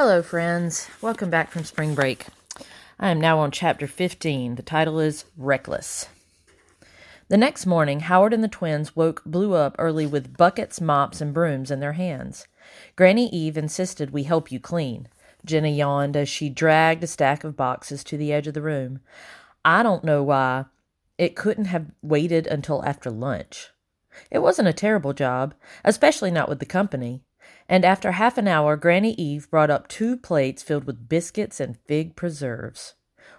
Hello, friends. Welcome back from spring break. I am now on chapter 15. The title is Reckless. The next morning, Howard and the twins woke Blue up early with buckets, mops, and brooms in their hands. Granny Eve insisted we help you clean. Jenna yawned as she dragged a stack of boxes to the edge of the room. I don't know why it couldn't have waited until after lunch. It wasn't a terrible job, especially not with the company. And after half an hour, Granny Eve brought up two plates filled with biscuits and fig preserves.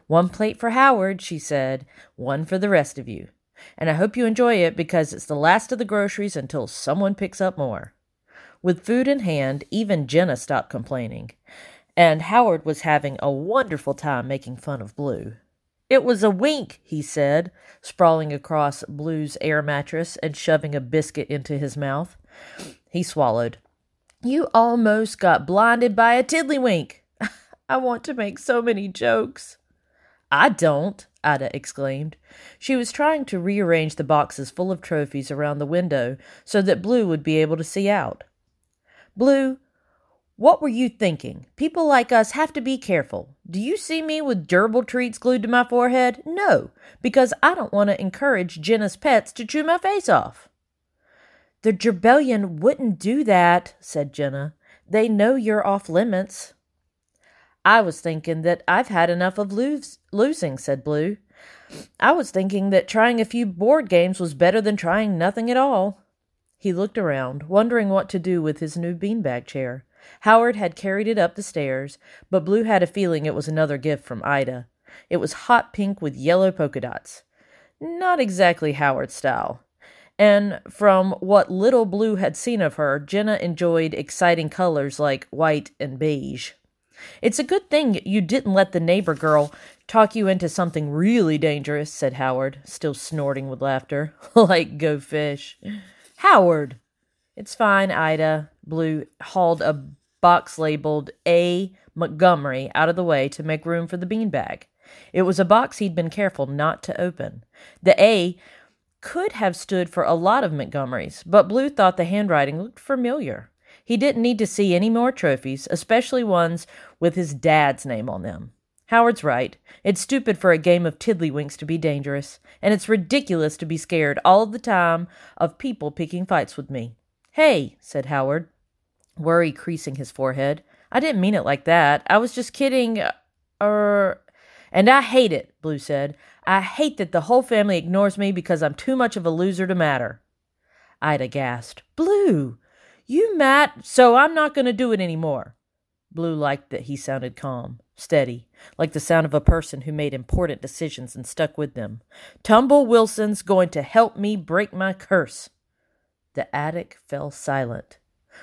One plate for Howard, she said, one for the rest of you. And I hope you enjoy it because it's the last of the groceries until someone picks up more. With food in hand, even Jenna stopped complaining, and Howard was having a wonderful time making fun of Blue. It was a wink, he said, sprawling across Blue's air mattress and shoving a biscuit into his mouth. He swallowed. You almost got blinded by a tiddlywink. I want to make so many jokes. I don't, Ida exclaimed. She was trying to rearrange the boxes full of trophies around the window so that Blue would be able to see out. Blue, what were you thinking? People like us have to be careful. Do you see me with gerbil treats glued to my forehead? No, because I don't want to encourage Jenna's pets to chew my face off. The Gerbellion wouldn't do that, said Jenna. They know you're off limits. I was thinking that I've had enough of lose- losing, said Blue. I was thinking that trying a few board games was better than trying nothing at all. He looked around, wondering what to do with his new beanbag chair. Howard had carried it up the stairs, but Blue had a feeling it was another gift from Ida. It was hot pink with yellow polka dots. Not exactly Howard's style. And from what little Blue had seen of her, Jenna enjoyed exciting colors like white and beige. It's a good thing you didn't let the neighbor girl talk you into something really dangerous, said Howard, still snorting with laughter. like go fish. Howard! It's fine, Ida. Blue hauled a box labeled A. Montgomery out of the way to make room for the beanbag. It was a box he'd been careful not to open. The A could have stood for a lot of Montgomerys, but Blue thought the handwriting looked familiar. He didn't need to see any more trophies, especially ones with his dad's name on them. Howard's right. It's stupid for a game of tiddlywinks to be dangerous, and it's ridiculous to be scared all the time of people picking fights with me. Hey, said Howard, worry creasing his forehead. I didn't mean it like that. I was just kidding. Er. And I hate it, Blue said. I hate that the whole family ignores me because I'm too much of a loser to matter. Ida gasped. Blue, you Matt, so I'm not going to do it any more. Blue liked that he sounded calm, steady, like the sound of a person who made important decisions and stuck with them. Tumble Wilson's going to help me break my curse. The attic fell silent.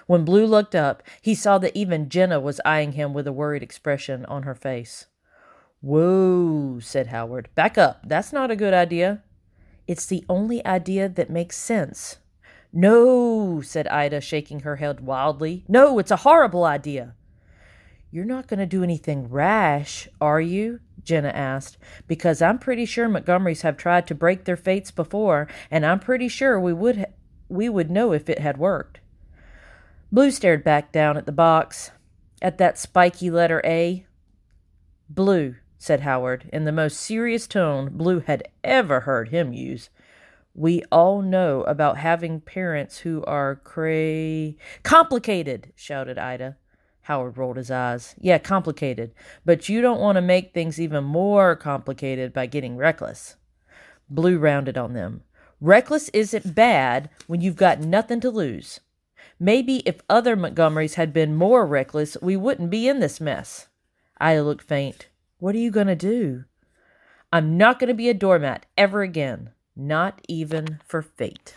When Blue looked up, he saw that even Jenna was eyeing him with a worried expression on her face. Whoa, said Howard. Back up. That's not a good idea. It's the only idea that makes sense. No, said Ida, shaking her head wildly. No, it's a horrible idea. You're not going to do anything rash, are you? Jenna asked, because I'm pretty sure Montgomerys have tried to break their fates before, and I'm pretty sure we would ha- we would know if it had worked. Blue stared back down at the box, at that spiky letter A. Blue, said Howard, in the most serious tone Blue had ever heard him use. We all know about having parents who are cray. Complicated, shouted Ida. Howard rolled his eyes. Yeah, complicated. But you don't want to make things even more complicated by getting reckless. Blue rounded on them. Reckless isn't bad when you've got nothing to lose. Maybe if other Montgomerys had been more reckless, we wouldn't be in this mess. Ida looked faint. What are you going to do? I'm not going to be a doormat ever again, not even for fate.